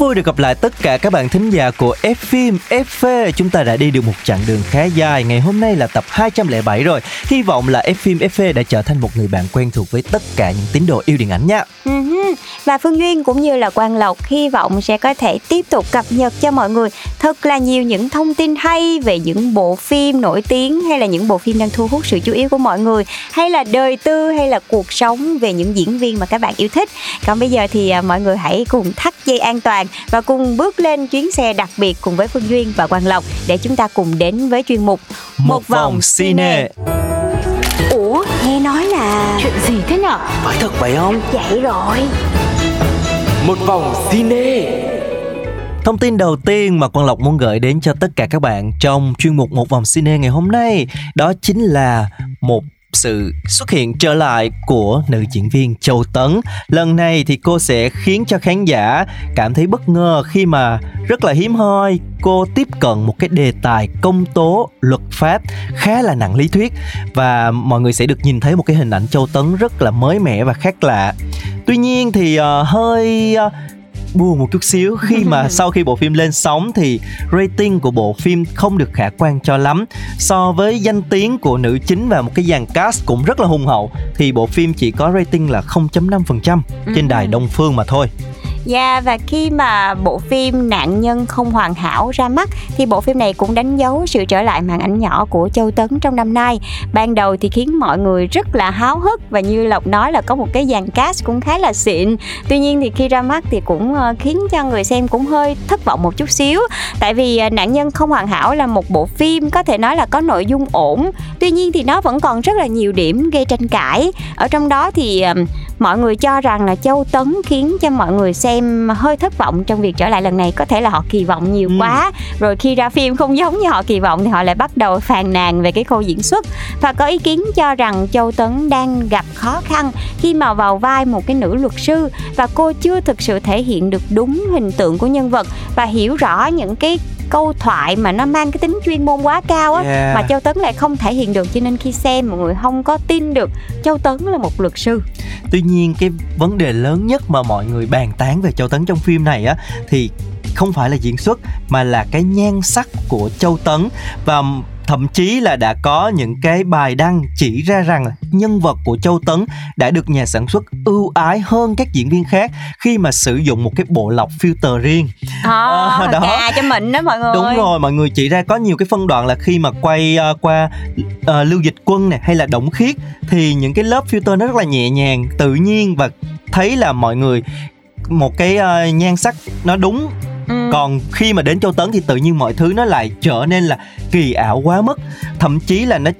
vui được gặp lại tất cả các bạn thính giả của F phim FV. Chúng ta đã đi được một chặng đường khá dài. Ngày hôm nay là tập 207 rồi. Hy vọng là F phim FV đã trở thành một người bạn quen thuộc với tất cả những tín đồ yêu điện ảnh nha. Ừ Và Phương Duyên cũng như là Quang Lộc hy vọng sẽ có thể tiếp tục cập nhật cho mọi người thật là nhiều những thông tin hay về những bộ phim nổi tiếng hay là những bộ phim đang thu hút sự chú ý của mọi người, hay là đời tư, hay là cuộc sống về những diễn viên mà các bạn yêu thích. Còn bây giờ thì à, mọi người hãy cùng thắt dây an toàn và cùng bước lên chuyến xe đặc biệt cùng với Phương Duyên và Quang Lộc để chúng ta cùng đến với chuyên mục Một vòng cine. Ủa, nghe nói là Chuyện gì thế nhở? Phải thật vậy không? vậy rồi. Một vòng cine Thông tin đầu tiên mà Quang Lộc muốn gửi đến cho tất cả các bạn trong chuyên mục Một vòng cine ngày hôm nay đó chính là một sự xuất hiện trở lại của nữ diễn viên Châu Tấn. Lần này thì cô sẽ khiến cho khán giả cảm thấy bất ngờ khi mà rất là hiếm hoi cô tiếp cận một cái đề tài công tố luật pháp khá là nặng lý thuyết và mọi người sẽ được nhìn thấy một cái hình ảnh Châu Tấn rất là mới mẻ và khác lạ. Tuy nhiên thì uh, hơi uh, buồn một chút xíu. Khi mà sau khi bộ phim lên sóng thì rating của bộ phim không được khả quan cho lắm. So với danh tiếng của nữ chính và một cái dàn cast cũng rất là hùng hậu thì bộ phim chỉ có rating là 0.5% trên đài Đông Phương mà thôi. Dạ và khi mà bộ phim Nạn nhân không hoàn hảo ra mắt, thì bộ phim này cũng đánh dấu sự trở lại màn ảnh nhỏ của Châu Tấn trong năm nay. Ban đầu thì khiến mọi người rất là háo hức và như Lộc nói là có một cái dàn cast cũng khá là xịn. Tuy nhiên thì khi ra mắt thì cũng ờ, khiến cho người xem cũng hơi thất vọng một chút xíu. Tại vì ờ, Nạn nhân không hoàn hảo là một bộ phim có thể nói là có nội dung ổn. Tuy nhiên thì nó vẫn còn rất là nhiều điểm gây tranh cãi. Ở trong đó thì ờ, mọi người cho rằng là Châu Tấn khiến cho mọi người xem hơi thất vọng trong việc trở lại lần này. Có thể là họ kỳ vọng nhiều Ừ. quá. Rồi khi ra phim không giống như họ kỳ vọng thì họ lại bắt đầu phàn nàn về cái khâu diễn xuất. Và có ý kiến cho rằng Châu Tấn đang gặp khó khăn khi mà vào vai một cái nữ luật sư. Và cô chưa thực sự thể hiện được đúng hình tượng của nhân vật và hiểu rõ những cái câu thoại mà nó mang cái tính chuyên môn quá cao á Yeah. mà Châu Tấn lại không thể hiện được cho nên khi xem mọi người không có tin được Châu Tấn là một luật sư Tuy nhiên cái vấn đề lớn nhất mà mọi người bàn tán về Châu Tấn trong phim này á thì không phải là diễn xuất mà là cái nhan sắc của Châu Tấn và thậm chí là đã có những cái bài đăng chỉ ra rằng nhân vật của Châu Tấn đã được nhà sản xuất ưu ái hơn các diễn viên khác khi mà sử dụng một cái bộ lọc filter riêng. à, Ờ, đó. cà cho mình đó mọi người Đúng rồi, mọi người chỉ ra có nhiều cái phân đoạn là khi mà quay ờ, qua ờ, Lưu Dịch Quân này hay là Động Khiết thì những cái lớp filter nó rất là nhẹ nhàng, tự nhiên và thấy là mọi người một cái ờ, nhan sắc nó đúng Ừ. còn khi mà đến Châu Tấn thì tự nhiên mọi thứ nó lại trở nên là kỳ ảo quá mức thậm chí là nó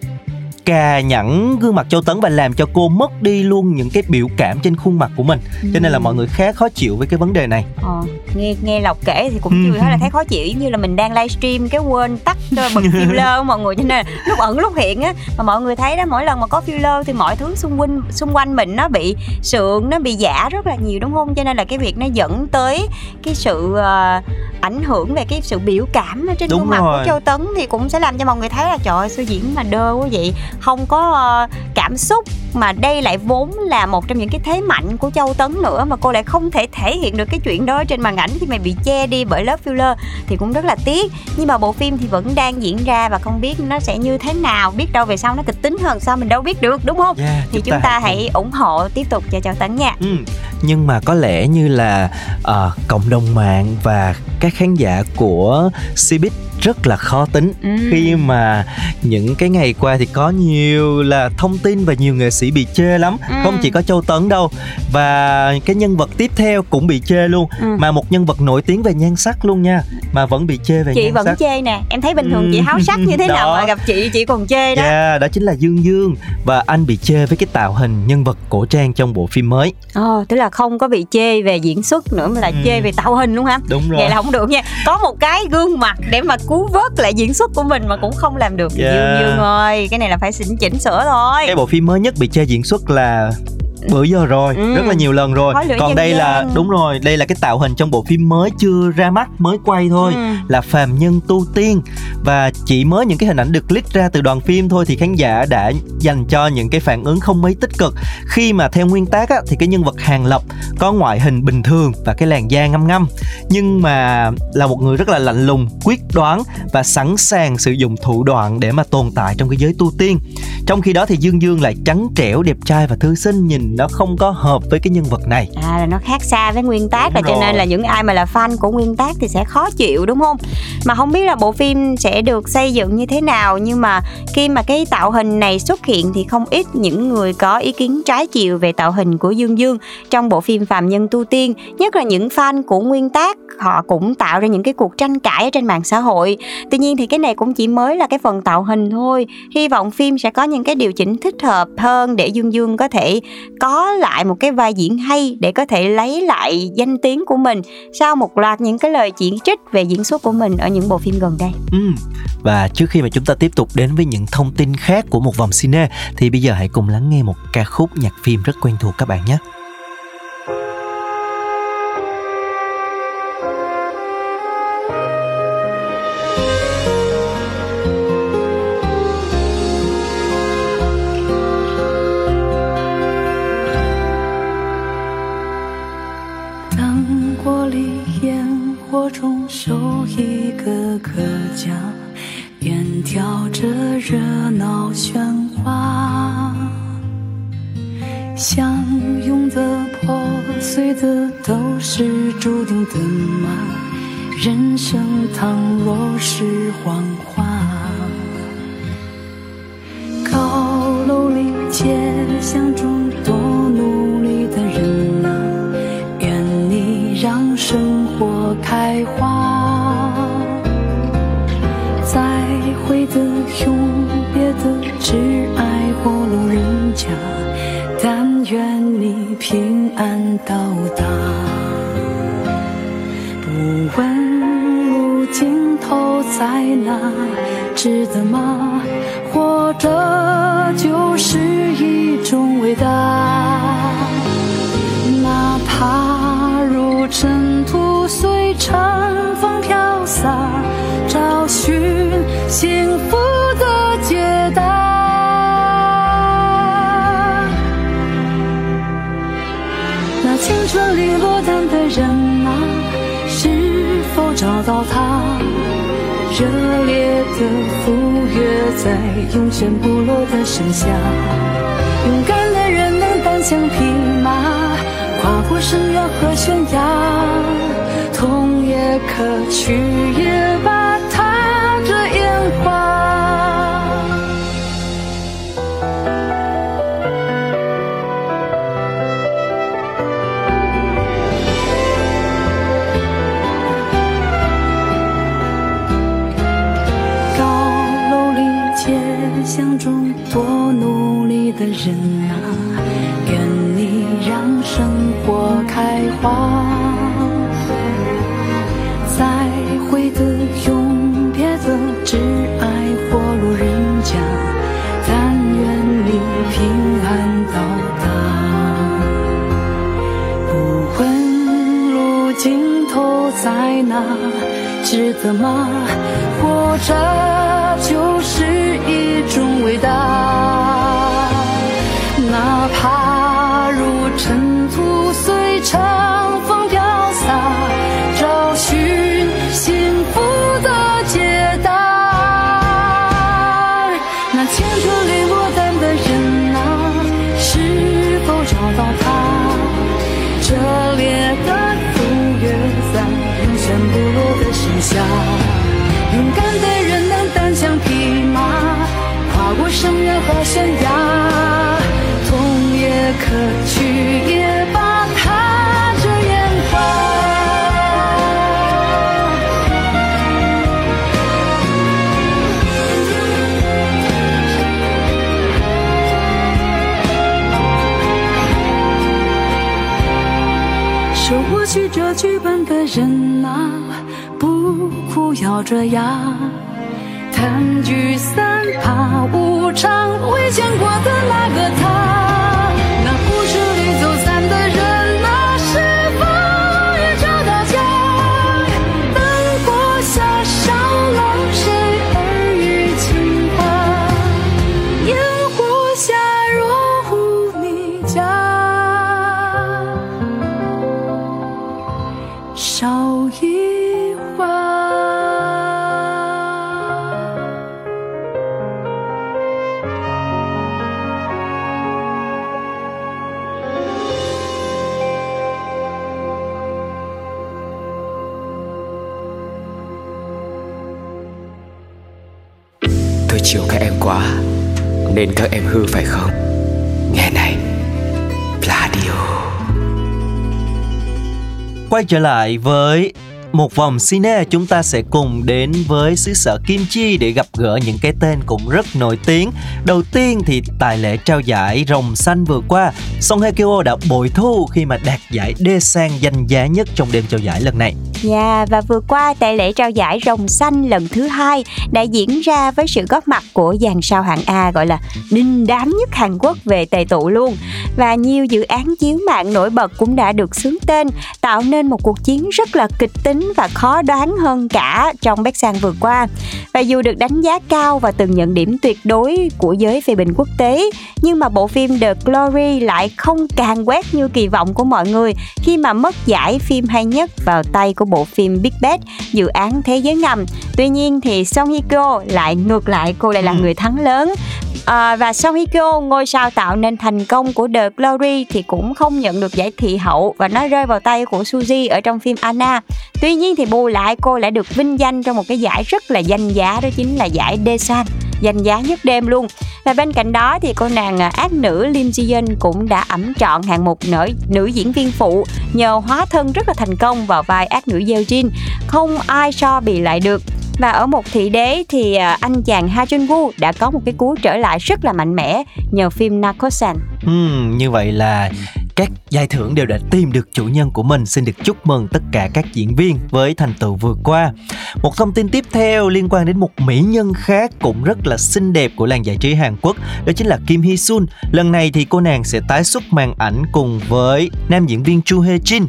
cà nhẵn gương mặt Châu Tấn và làm cho cô mất đi luôn những cái biểu cảm trên khuôn mặt của mình. Cho nên là mọi người khá khó chịu với cái vấn đề này. Ờ, nghe nghe lộc kể thì cũng Ừ. chưa thấy là thấy khó chịu giống như là mình đang livestream cái quên tắt ờ, bật filler mọi người. Cho nên lúc ẩn lúc hiện á mà mọi người thấy đó mỗi lần mà có filler thì mọi thứ xung quanh xung quanh mình nó bị sượng nó bị giả rất là nhiều đúng không? Cho nên là cái việc nó dẫn tới cái sự ờ, ảnh hưởng về cái sự biểu cảm ở trên Đúng khuôn mặt rồi. của Châu Tấn thì cũng sẽ làm cho mọi người thấy là trời ơi sao diễn mà đơ quá vậy? Không có ờ, cảm xúc mà đây lại vốn là một trong những cái thế mạnh của Châu Tấn nữa mà cô lại không thể thể hiện được cái chuyện đó trên màn ảnh khi mà bị che đi bởi lớp filler thì cũng rất là tiếc. Nhưng mà bộ phim thì vẫn đang diễn ra và không biết nó sẽ như thế nào biết đâu về sau nó kịch tính hơn sao mình đâu biết được đúng không? Yeah, thì chúng ta hãy ủng hộ tiếp tục cho Châu Tấn nha. Ừ, nhưng mà có lẽ như là ờ, cộng đồng mạng và các khán giả của Cbiz rất là khó tính Ừ. khi mà những cái ngày qua thì có nhiều là thông tin và nhiều nghệ sĩ bị chê lắm Ừ. không chỉ có châu tấn đâu và cái nhân vật tiếp theo cũng bị chê luôn Ừ. mà một nhân vật nổi tiếng về nhan sắc luôn nha mà vẫn bị chê về chị nhan vẫn sắc chê nè em thấy bình thường Ừ. chị háo sắc như thế nào Đó. mà gặp chị chị còn chê đó Yeah, đó chính là Dương Dương và anh bị chê với cái tạo hình nhân vật cổ trang trong bộ phim mới. Ồ, tức là không có bị chê về diễn xuất nữa mà là Ừ. chê về tạo hình luôn hả? Đúng rồi. Vậy là không được nha. Có một cái gương mặt để mà cứu vớt lại diễn xuất của mình mà cũng không làm được. Yeah. Dương Dương ơi, cái này là phải chỉnh chỉnh sửa thôi. Cái bộ phim mới nhất bị chê diễn xuất là bữa giờ rồi Ừ. rất là nhiều lần rồi còn đây là gian. đúng rồi đây là cái tạo hình trong bộ phim mới chưa ra mắt mới quay thôi Ừ. là phàm nhân tu tiên và chỉ mới những cái hình ảnh được click ra từ đoàn phim thôi thì khán giả đã dành cho những cái phản ứng không mấy tích cực khi mà theo nguyên tác á, thì cái nhân vật hàng lập có ngoại hình bình thường và cái làn da ngăm ngăm nhưng mà là một người rất là lạnh lùng quyết đoán và sẵn sàng sử dụng thủ đoạn để mà tồn tại trong cái giới tu tiên trong khi đó thì dương dương lại trắng trẻo đẹp trai và thư sinh nhìn nó không có hợp với cái nhân vật này À là nó khác xa với nguyên tác Đúng là cho rồi. nên là những ai mà là fan của nguyên tác thì sẽ khó chịu đúng không? Mà không biết là bộ phim sẽ được xây dựng như thế nào nhưng mà khi mà cái tạo hình này xuất hiện thì không ít những người có ý kiến trái chiều về tạo hình của Dương Dương trong bộ phim Phạm Nhân Tu Tiên, nhất là những fan của nguyên tác họ cũng tạo ra những cái cuộc tranh cãi ở trên mạng xã hội. Tuy nhiên thì cái này cũng chỉ mới là cái phần tạo hình thôi. Hy vọng phim sẽ có những cái điều chỉnh thích hợp hơn để Dương Dương có thể có lại một cái vai diễn hay để có thể lấy lại danh tiếng của mình sau một loạt những cái lời chỉ trích về diễn xuất của mình ở những bộ phim gần đây. Ừ. Và trước khi mà chúng ta tiếp tục đến với những thông tin khác của một vòng cine, thì bây giờ hãy cùng lắng nghe một ca khúc nhạc phim rất quen thuộc các bạn nhé. 愿你平安到达，不问路尽头在哪，值得吗？活着就是一种伟大。哪怕如尘土随长风飘洒，找寻幸福到他？热烈的赴约在永悬不落的盛夏。勇敢的人能单枪匹马，跨过深渊和悬崖，痛也可去，也罢，哭要这样。谈聚散怕无常，未见过的那个他，Nên các em hư phải không? Nghe này Pladio Quay trở lại với một vòng cine chúng ta sẽ cùng đến với xứ sở Kim Chi để gặp gỡ những cái tên cũng rất nổi tiếng. Đầu tiên thì tại lễ trao giải Rồng Xanh vừa qua, Song Hye Kyo đã bội thu khi mà đạt giải Daesan danh giá nhất trong đêm trao giải lần này. Dạ và vừa qua tại lễ trao giải Rồng Xanh lần thứ hai đã diễn ra với sự góp mặt của dàn sao hạng A gọi là đinh đám nhất Hàn Quốc về tề tụ luôn và nhiều dự án chiếu mạng nổi bật cũng đã được xướng tên tạo nên một cuộc chiến rất là kịch tính và khó đoán hơn cả trong Busan vừa qua. Và dù được đánh giá cao và từng nhận điểm tuyệt đối của giới phê bình quốc tế nhưng mà bộ phim The Glory lại không càng quét như kỳ vọng của mọi người khi mà mất giải phim hay nhất vào tay của bộ phim Big Bad dự án Thế giới ngầm. Tuy nhiên thì Song Hye Kyo lại ngược lại cô lại là người thắng lớn À, và sau Hikyo, ngôi sao tạo nên thành công của The Glory thì cũng không nhận được giải thị hậu và nó rơi vào tay của Suzy ở trong phim Anna. Tuy nhiên thì bù lại cô lại được vinh danh trong một cái giải rất là danh giá đó chính là giải Desan danh giá nhất đêm luôn. Và bên cạnh đó thì cô nàng à, ác nữ Lim Ji Yeon cũng đã ẩm trọn hạng mục nữ, nữ diễn viên phụ nhờ hóa thân rất là thành công vào vai ác nữ Yeo Jin. Không ai so bì lại được và ở một thị đế thì à, anh chàng Ha Jun Woo đã có một cái cú trở lại rất là mạnh mẽ nhờ phim Narcosan. Hmm, như vậy là các giải thưởng đều đã tìm được chủ nhân của mình. Xin được chúc mừng tất cả các diễn viên với thành tựu vừa qua. Một thông tin tiếp theo liên quan đến một mỹ nhân khác cũng rất là xinh đẹp của làng giải trí Hàn Quốc, đó chính là Kim Hee Sun. Lần này thì cô nàng sẽ tái xuất màn ảnh cùng với nam diễn viên Chu Hye Jin.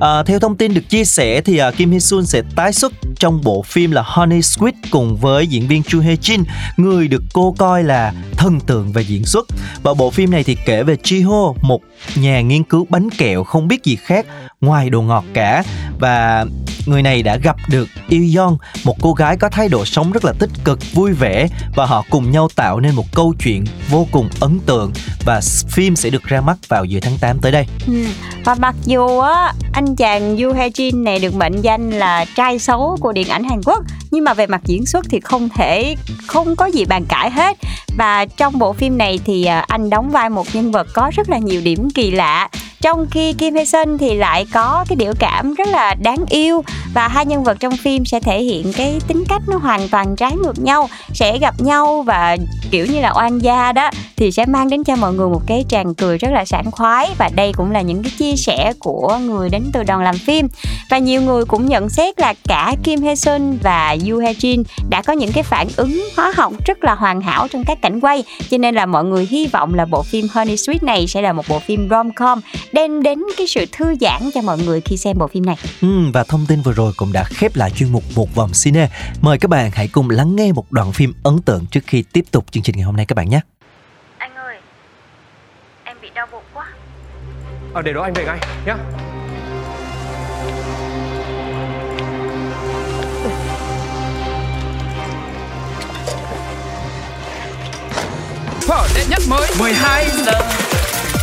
À, theo thông tin được chia sẻ thì uh, Kim Hee Sun sẽ tái xuất trong bộ phim là Honey Squid cùng với diễn viên Chu Hye Jin, người được cô coi là thần tượng về diễn xuất. Và bộ phim này thì kể về Chi Ho, một nhà nghiên cứu bánh kẹo không biết gì khác ngoài đồ ngọt cả. Và người này đã gặp được Yeon, một cô gái có thái độ sống rất là tích cực, vui vẻ và họ cùng nhau tạo nên một câu chuyện vô cùng ấn tượng và phim sẽ được ra mắt vào giữa tháng 8 tới đây. Ừ. Và mặc dù á anh chàng Yoo Hae Jin này được mệnh danh là trai xấu của điện ảnh Hàn Quốc nhưng mà về mặt diễn xuất thì không thể không có gì bàn cãi hết và trong bộ phim này thì à, anh đóng vai một nhân vật có rất là nhiều điểm kỳ lạ trong khi Kim Hae Sun thì lại có cái điệu cảm rất là đáng yêu và hai nhân vật trong phim sẽ thể hiện cái tính cách nó hoàn toàn trái ngược nhau, sẽ gặp nhau và kiểu như là oan gia đó, thì sẽ mang đến cho mọi người một cái tràng cười rất là sảng khoái và đây cũng là những cái chia sẻ của người đến từ đoàn làm phim. Và nhiều người cũng nhận xét là cả Kim Hae Sun và Yoo Hae Jin đã có những cái phản ứng hóa học rất là hoàn hảo trong các cảnh quay, cho nên là mọi người hy vọng là bộ phim Honey Sweet này sẽ là một bộ phim rom-com đem đến cái sự thư giãn cho mọi người khi xem bộ phim này. Ừ, và thông tin vừa rồi cũng đã khép lại chuyên mục một vòng cine. Mời các bạn hãy cùng lắng nghe một đoạn phim ấn tượng trước khi tiếp tục chương trình ngày hôm nay các bạn nhé. Anh ơi Em bị đau bụng quá Ờ để đó anh về ngay nhá Phở đệ nhất mới 12 giờ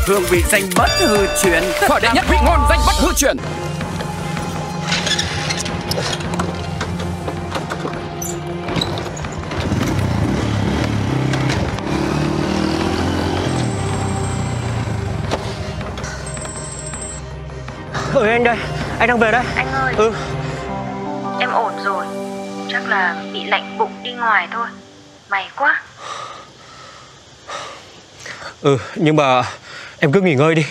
Hương vị danh bất hư truyền. Phở đệ nhất. vị ngon danh bất hư truyền. Ừ anh đây. Anh đang về đây. Anh ơi. Ừ. Em ổn rồi. Chắc là bị lạnh bụng đi ngoài thôi. May quá. Ừ nhưng mà Em cứ nghỉ ngơi đi.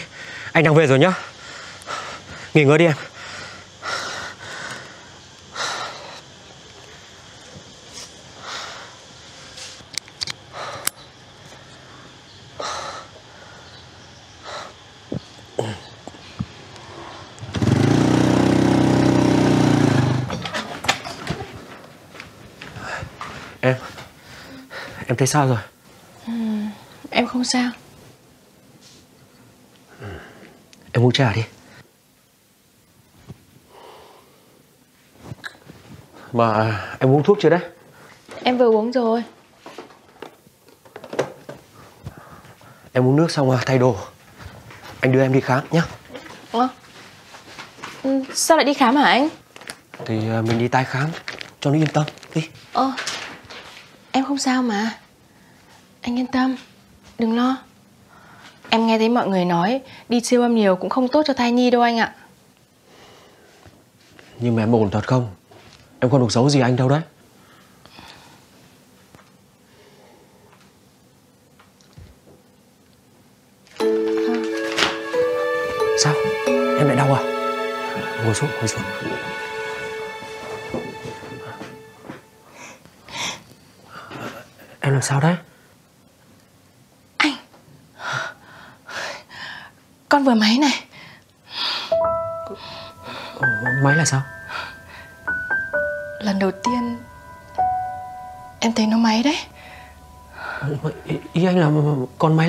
Anh đang về rồi nhá. Nghỉ ngơi đi em. Em Em thấy sao rồi? Ừ, em không sao. Em uống trà đi. Mà em uống thuốc chưa đấy? Em vừa uống rồi. Em uống nước xong à thay đồ. Anh đưa em đi khám nhá. Ủa? Ừ, Sao lại đi khám hả anh? Thì à, mình đi tái khám. Cho nó yên tâm đi. Ơ Em không sao mà. Anh yên tâm Đừng lo Em nghe thấy mọi người nói, Đi siêu âm nhiều cũng không tốt cho thai nhi đâu anh ạ. Nhưng mà em ổn thật không? Em không được xấu gì anh đâu đấy.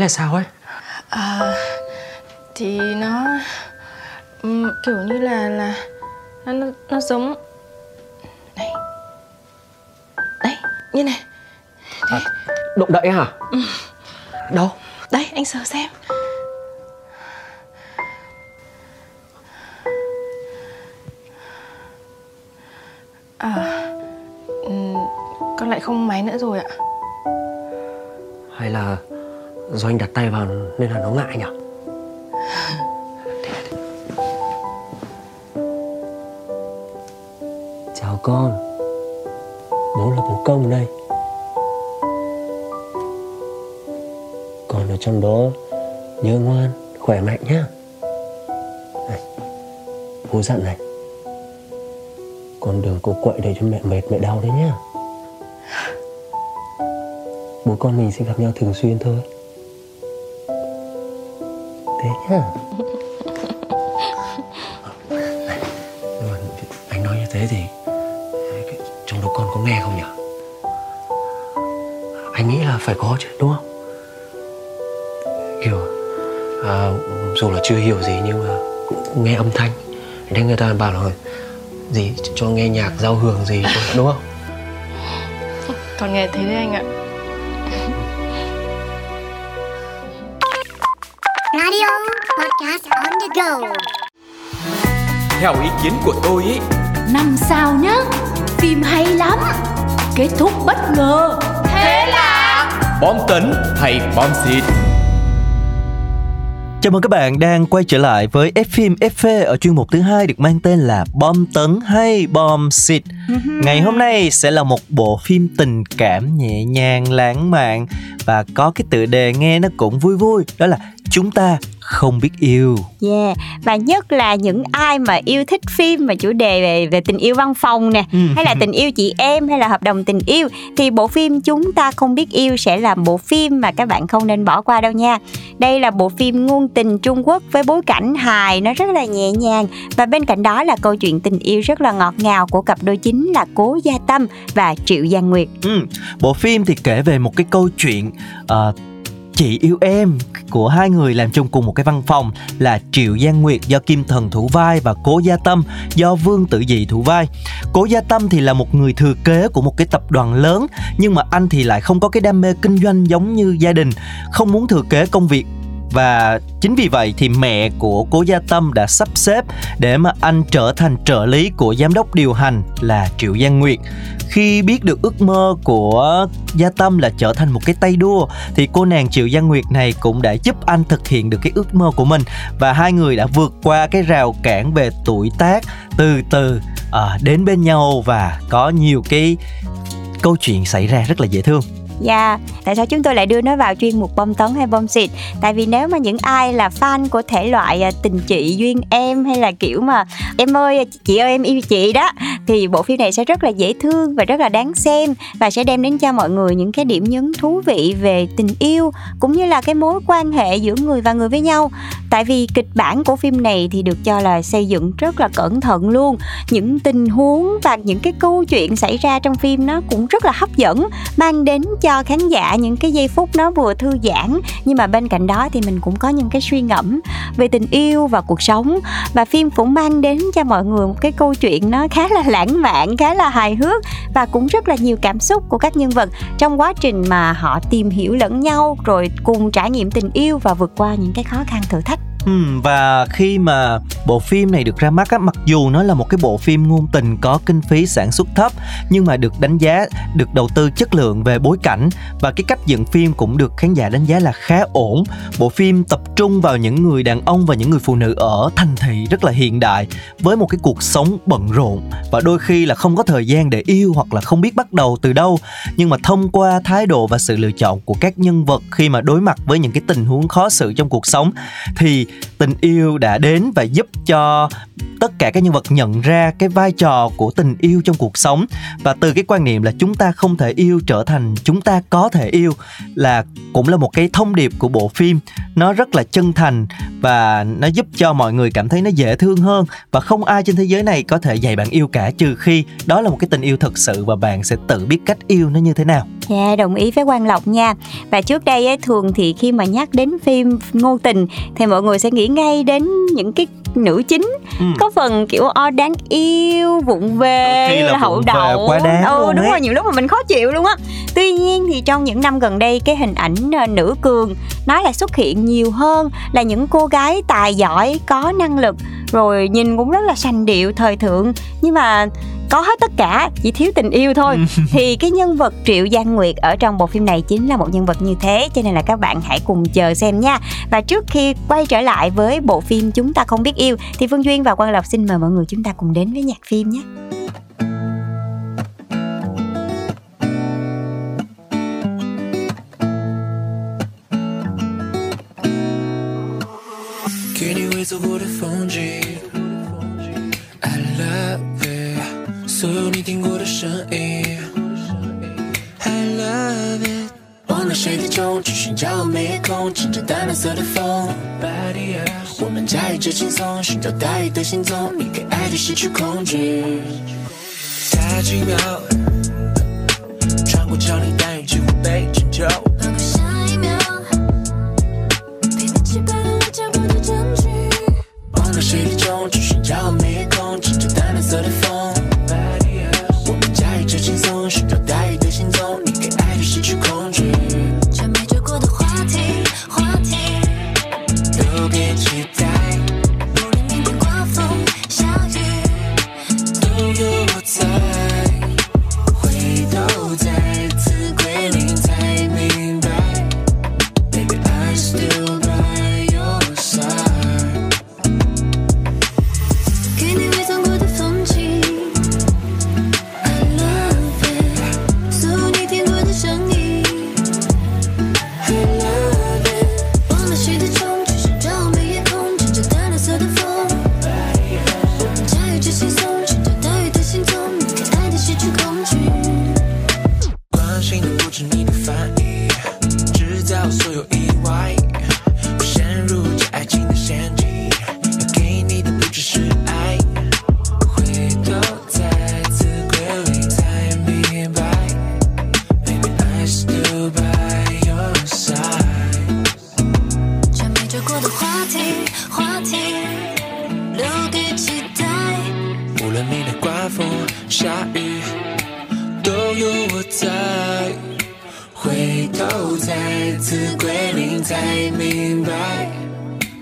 Là sao ấy? À Thì nó ừm, Kiểu như là là Nó, nó, nó giống Này. Đấy như này. Động đậy hả? Đâu? Đây anh sờ xem. À ừm, Con lại không máy nữa rồi ạ do anh đặt tay vào nên là nó ngại nhỉ Chào con. Bố là bố công đây. Con ở trong đó. Nhớ ngoan, khỏe mạnh nhá. Này, Bố dặn này. Con đừng có quậy để cho mẹ mệt mẹ đau đấy nhá. Bố con mình sẽ gặp nhau thường xuyên thôi. Thế nhá. Này, nhưng mà Anh nói như thế thì cái- Trong đó con có nghe không nhỉ? Anh nghĩ là phải có chứ đúng không? Kiểu à, Dù là chưa hiểu gì nhưng mà cũng nghe âm thanh. Để người ta bảo là gì cho nghe nhạc giao hưởng gì đúng không? Con nghe thế đấy anh ạ Theo ý kiến của tôi ý Năm sao nhá Phim hay lắm Kết thúc bất ngờ. Thế là Bom tấn hay bom xịt. Chào mừng các bạn đang quay trở lại với F phim FV ở chuyên mục thứ hai được mang tên là Bom tấn hay bom xịt. Ngày hôm nay sẽ là một bộ phim tình cảm nhẹ nhàng lãng mạn và có cái tựa đề nghe nó cũng vui vui đó là chúng ta không biết yêu. Yeah, và nhất là những ai mà yêu thích phim mà chủ đề về về tình yêu văn phòng nè, Ừ. hay là tình yêu chị em hay là hợp đồng tình yêu thì bộ phim chúng ta không biết yêu sẽ là bộ phim mà các bạn không nên bỏ qua đâu nha. Đây là bộ phim ngôn tình Trung Quốc với bối cảnh hài nó rất là nhẹ nhàng và bên cạnh đó là câu chuyện tình yêu rất là ngọt ngào của cặp đôi chính là Cố Gia Tâm và Triệu Giang Nguyệt. Ừ, bộ phim thì kể về một cái câu chuyện ờ, chị yêu em của hai người làm chung cùng một cái văn phòng là Triệu Giang Nguyệt do Kim Thần thủ vai và Cố Gia Tâm do Vương Tử Dị thủ vai. Cố Gia Tâm thì là một người thừa kế của một cái tập đoàn lớn nhưng mà anh thì lại không có cái đam mê kinh doanh giống như gia đình, không muốn thừa kế công việc và chính vì vậy thì mẹ của cố gia tâm đã sắp xếp để mà anh trở thành trợ lý của giám đốc điều hành là triệu giang nguyệt. Khi biết được ước mơ của gia tâm là trở thành một cái tay đua thì cô nàng triệu giang nguyệt này cũng đã giúp anh thực hiện được cái ước mơ của mình. Và hai người đã vượt qua cái rào cản về tuổi tác từ từ à, đến bên nhau và có nhiều cái câu chuyện xảy ra rất là dễ thương. Dạ, tại sao chúng tôi lại đưa nó vào chuyên mục bom tấn hay bom xịt? Tại vì nếu mà những ai là fan của thể loại à, tình chị duyên em hay là kiểu mà em ơi chị ơi em yêu chị đó thì bộ phim này sẽ rất là dễ thương và rất là đáng xem và sẽ đem đến cho mọi người những cái điểm nhấn thú vị về tình yêu cũng như là cái mối quan hệ giữa người và người với nhau. tại vì kịch bản của phim này thì được cho là xây dựng rất là cẩn thận luôn những tình huống và những cái câu chuyện xảy ra trong phim nó cũng rất là hấp dẫn mang đến cho khán giả những cái giây phút nó vừa thư giãn. Nhưng mà bên cạnh đó thì mình cũng có những cái suy ngẫm về tình yêu và cuộc sống. Và phim cũng mang đến cho mọi người một cái câu chuyện nó khá là lãng mạn, khá là hài hước và cũng rất là nhiều cảm xúc của các nhân vật trong quá trình mà họ tìm hiểu lẫn nhau, rồi cùng trải nghiệm tình yêu và vượt qua những cái khó khăn thử thách. Ừ, và khi mà bộ phim này được ra mắt á, mặc dù nó là một cái bộ phim ngôn tình có kinh phí sản xuất thấp nhưng mà được đánh giá được đầu tư chất lượng về bối cảnh và cái cách dựng phim cũng được khán giả đánh giá là khá ổn. Bộ phim tập trung vào những người đàn ông và những người phụ nữ ở thành thị rất là hiện đại với một cái cuộc sống bận rộn và đôi khi là không có thời gian để yêu hoặc là không biết bắt đầu từ đâu nhưng mà thông qua thái độ và sự lựa chọn của các nhân vật khi mà đối mặt với những cái tình huống khó xử trong cuộc sống thì tình yêu đã đến và giúp cho tất cả các nhân vật nhận ra cái vai trò của tình yêu trong cuộc sống và từ cái quan niệm là chúng ta không thể yêu trở thành chúng ta có thể yêu là cũng là một cái thông điệp của bộ phim nó rất là chân thành và nó giúp cho mọi người cảm thấy nó dễ thương hơn và không ai trên thế giới này có thể dạy bạn yêu cả trừ khi đó là một cái tình yêu thật sự và bạn sẽ tự biết cách yêu nó như thế nào. Dạ yeah, đồng ý với Quang Lộc nha. Và trước đây ấy, thường thì khi mà nhắc đến phim ngôn tình thì mọi người sẽ nghĩ ngay đến những cái nữ chính ừ. có phần kiểu o đáng yêu vụng về là hậu đậu quá đáng ừ đúng ấy. rồi nhiều lúc mà mình khó chịu luôn á tuy nhiên thì trong những năm gần đây cái hình ảnh ờ, nữ cường nó lại xuất hiện nhiều hơn là những cô gái tài giỏi có năng lực rồi nhìn cũng rất là sành điệu thời thượng nhưng mà có hết tất cả chỉ thiếu tình yêu thôi. Thì cái nhân vật triệu giang nguyệt ở trong bộ phim này chính là một nhân vật như thế cho nên là các bạn hãy cùng chờ xem nha. Và trước khi quay trở lại với bộ phim chúng ta không biết yêu thì phương duyên và quang lộc xin mời mọi người chúng ta cùng đến với nhạc phim nhé. Can you wait till the phone, G? 所有你听过的声音 I love it 忘了谁的钟，去寻找夜空，乘着淡蓝色的风。我们驾驭着轻松，寻找大雨的行踪，你给爱的失去控制。太奇妙，风下雨，都有我在。回头再次归零，才明白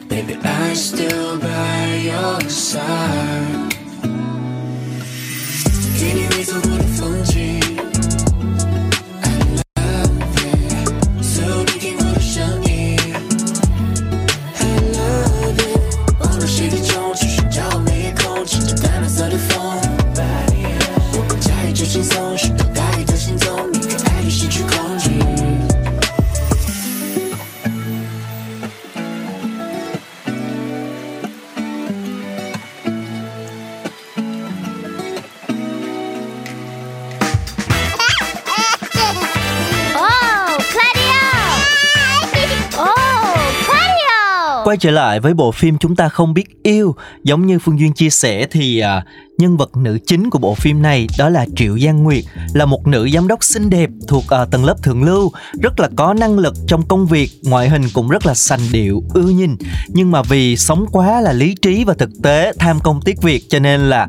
，Baby I still by your side。给你未走过的风景。Quay trở lại với bộ phim chúng ta không biết yêu. Giống như phương duyên chia sẻ thì à, nhân vật nữ chính của bộ phim này đó là triệu giang nguyệt, là một nữ giám đốc xinh đẹp thuộc ở tầng lớp thượng lưu, rất là có năng lực trong công việc, ngoại hình cũng rất là sành điệu, ưa nhìn. Nhưng mà vì sống quá là lý trí và thực tế, tham công tiếc việc cho nên là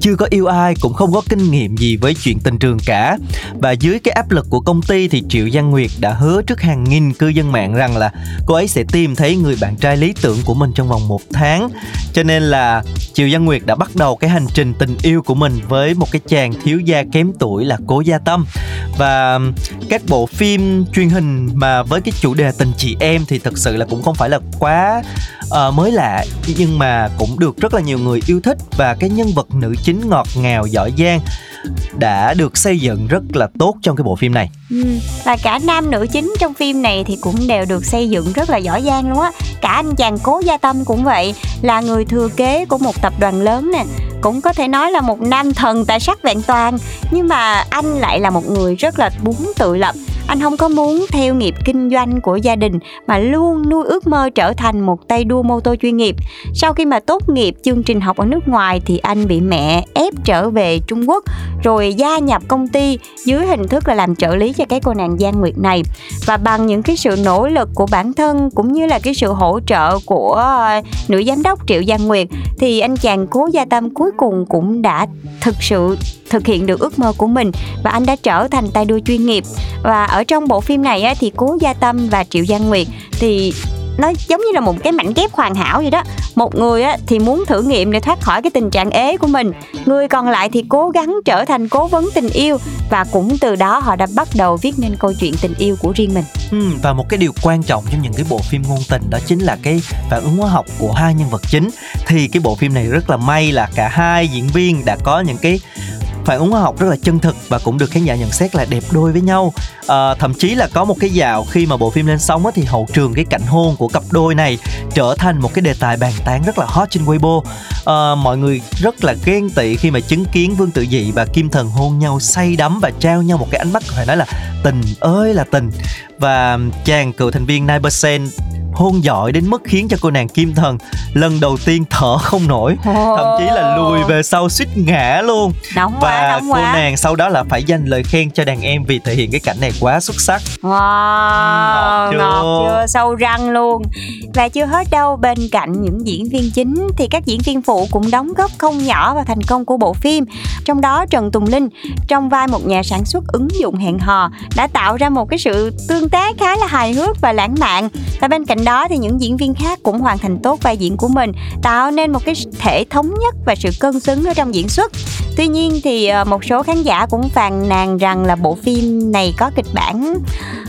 chưa có yêu ai, cũng không có kinh nghiệm gì với chuyện tình trường cả. Và dưới cái áp lực của công ty thì triệu giang nguyệt đã hứa trước hàng nghìn cư dân mạng rằng là cô ấy sẽ tìm thấy người bạn trai lý tưởng của mình trong vòng một tháng. Cho nên là triệu giang nguyệt đã bắt đầu cái hành trình tình yêu của mình với một cái chàng thiếu gia kém tuổi là cố gia tâm. Và um, các bộ phim truyền hình mà với cái chủ đề tình chị em thì thật sự là cũng không phải là quá uh, mới lạ. Nhưng mà cũng được rất là nhiều người yêu thích và cái nhân vật nữ chính ngọt ngào giỏi giang đã được xây dựng rất là tốt trong cái bộ phim này. Ừ. Và cả nam nữ chính trong phim này thì cũng đều được xây dựng rất là giỏi giang luôn á. Cả anh chàng cố gia tâm cũng vậy Là người thừa kế của một tập đoàn lớn nè. Cũng có thể nói là một nam thần tài sắc vẹn toàn. Nhưng mà anh lại là một người rất là muốn tự lập anh không có muốn theo nghiệp kinh doanh của gia đình mà luôn nuôi ước mơ trở thành một tay đua mô tô chuyên nghiệp. Sau khi mà tốt nghiệp chương trình học ở nước ngoài thì anh bị mẹ ép trở về Trung Quốc, rồi gia nhập công ty dưới hình thức là làm trợ lý cho cái cô nàng Giang Nguyệt này. Và bằng những cái sự nỗ lực của bản thân cũng như là cái sự hỗ trợ của ờ, nữ giám đốc Triệu Giang Nguyệt thì anh chàng Cố Gia Tâm cuối cùng cũng đã thực sự thực hiện được ước mơ của mình và anh đã trở thành tay đua chuyên nghiệp và ở trong bộ phim này á, thì cố gia tâm và triệu giang nguyệt thì nó giống như là một cái mảnh ghép hoàn hảo vậy đó. Một người á, thì muốn thử nghiệm để thoát khỏi cái tình trạng ế của mình. Người còn lại thì cố gắng trở thành cố vấn tình yêu và cũng từ đó họ đã bắt đầu viết nên câu chuyện tình yêu của riêng mình. Ừ, và một cái điều quan trọng trong những cái bộ phim ngôn tình đó chính là cái phản ứng hóa học của hai nhân vật chính. Thì cái bộ phim này rất là may là cả hai diễn viên đã có những cái phản ứng hóa học rất là chân thực và cũng được khán giả nhận xét là đẹp đôi với nhau. À, thậm chí là có một cái dạo khi mà bộ phim lên sóng á, thì hậu trường cái cảnh hôn của cặp đôi này trở thành một cái đề tài bàn tán rất là hot trên Weibo. À, mọi người rất là ghen tị khi mà chứng kiến Vương Tự Dị và Kim Thần hôn nhau say đắm và trao nhau một cái ánh mắt phải nói là tình ơi là tình. Và chàng cựu thành viên Nai Sen hôn giỏi đến mức khiến cho cô nàng Kim Thần lần đầu tiên thở không nổi. Thậm chí là lùi về sau suýt ngã luôn. Nóng và quá, nóng cô quá. nàng sau đó là phải dành lời khen cho đàn em vì thể hiện cái cảnh này quá xuất sắc. Wow, Ngọt chưa? ngọt chưa, sâu răng luôn. Và chưa hết đâu, bên cạnh những diễn viên chính thì các diễn viên phụ cũng đóng góp không nhỏ vào thành công của bộ phim. Trong đó Trần Tùng Linh, trong vai một nhà sản xuất ứng dụng hẹn hò đã tạo ra một cái sự tương tác khá là hài hước và lãng mạn. Và bên cạnh đó thì những diễn viên khác cũng hoàn thành tốt vai diễn của mình Tạo nên một cái thể thống nhất và sự cân xứng ở trong diễn xuất. Tuy nhiên thì ờ, một số khán giả cũng phàn nàn rằng là bộ phim này có kịch bản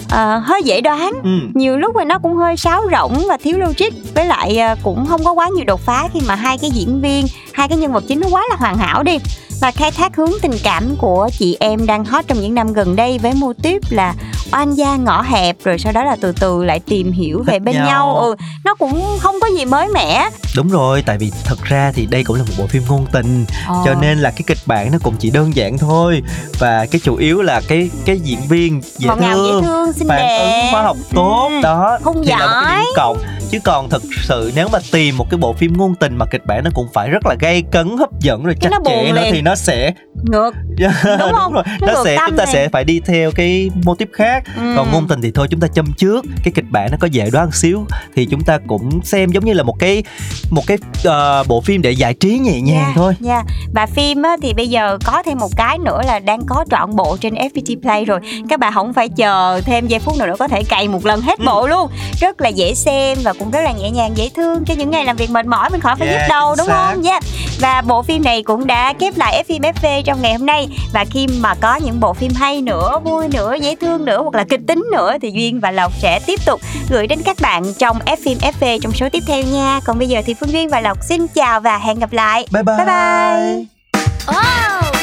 ờ, hơi dễ đoán. Ừ. nhiều lúc thì nó cũng hơi sáo rỗng và thiếu logic. Với lại ờ, cũng không có quá nhiều đột phá khi mà hai cái diễn viên hai cái nhân vật chính nó quá là hoàn hảo đi. Và khai thác hướng tình cảm của chị em đang hot trong những năm gần đây với mô típ là oan gia ngõ hẹp rồi sau đó là từ từ lại tìm hiểu về bên nhau. nhau ừ nó cũng không có gì mới mẻ đúng rồi tại vì thật ra thì đây cũng là một bộ phim ngôn tình Ờ. cho nên là cái kịch bản nó cũng chỉ đơn giản thôi và cái chủ yếu là cái cái diễn viên dễ ngọt ngào dễ thương thương xinh phản đẹp ứng hóa học tốt Ừ. đó Hung thì là một cái giỏi. điểm cộng chứ còn thực sự nếu mà tìm một cái bộ phim ngôn tình mà kịch bản nó cũng phải rất là gây cấn hấp dẫn rồi chắc nó chẽ nữa liền. thì nó sẽ ngược đúng, không? rồi Nó nó, sẽ chúng ta này. sẽ phải đi theo cái mô típ khác Ừ. còn ngôn tình thì thôi chúng ta châm trước cái kịch bản nó có dễ đoán xíu thì chúng ta cũng xem giống như là một cái một cái ờ, bộ phim để giải trí nhẹ nhàng Dạ, thôi dạ. Và phim á, thì bây giờ có thêm một cái nữa là đang có trọn bộ trên FPT Play rồi Các bạn không phải chờ thêm giây phút nào nữa có thể cày một lần Ừ. hết bộ luôn Rất là dễ xem và cũng rất là nhẹ nhàng dễ thương Cho những ngày làm việc mệt mỏi mình khỏi phải Dạ, nhức đầu đúng xác. không? Dạ. Và bộ phim này cũng đã khép lại F phim FV trong ngày hôm nay Và khi mà có những bộ phim hay nữa, vui nữa, dễ thương nữa hoặc là kịch tính nữa Thì Duyên và Lộc sẽ tiếp tục gửi đến các bạn trong F phim FV trong số tiếp theo nha Còn bây giờ thì Phương Duyên và Lộc xin chào và hẹn gặp lại bye bye, Bye bye. Wow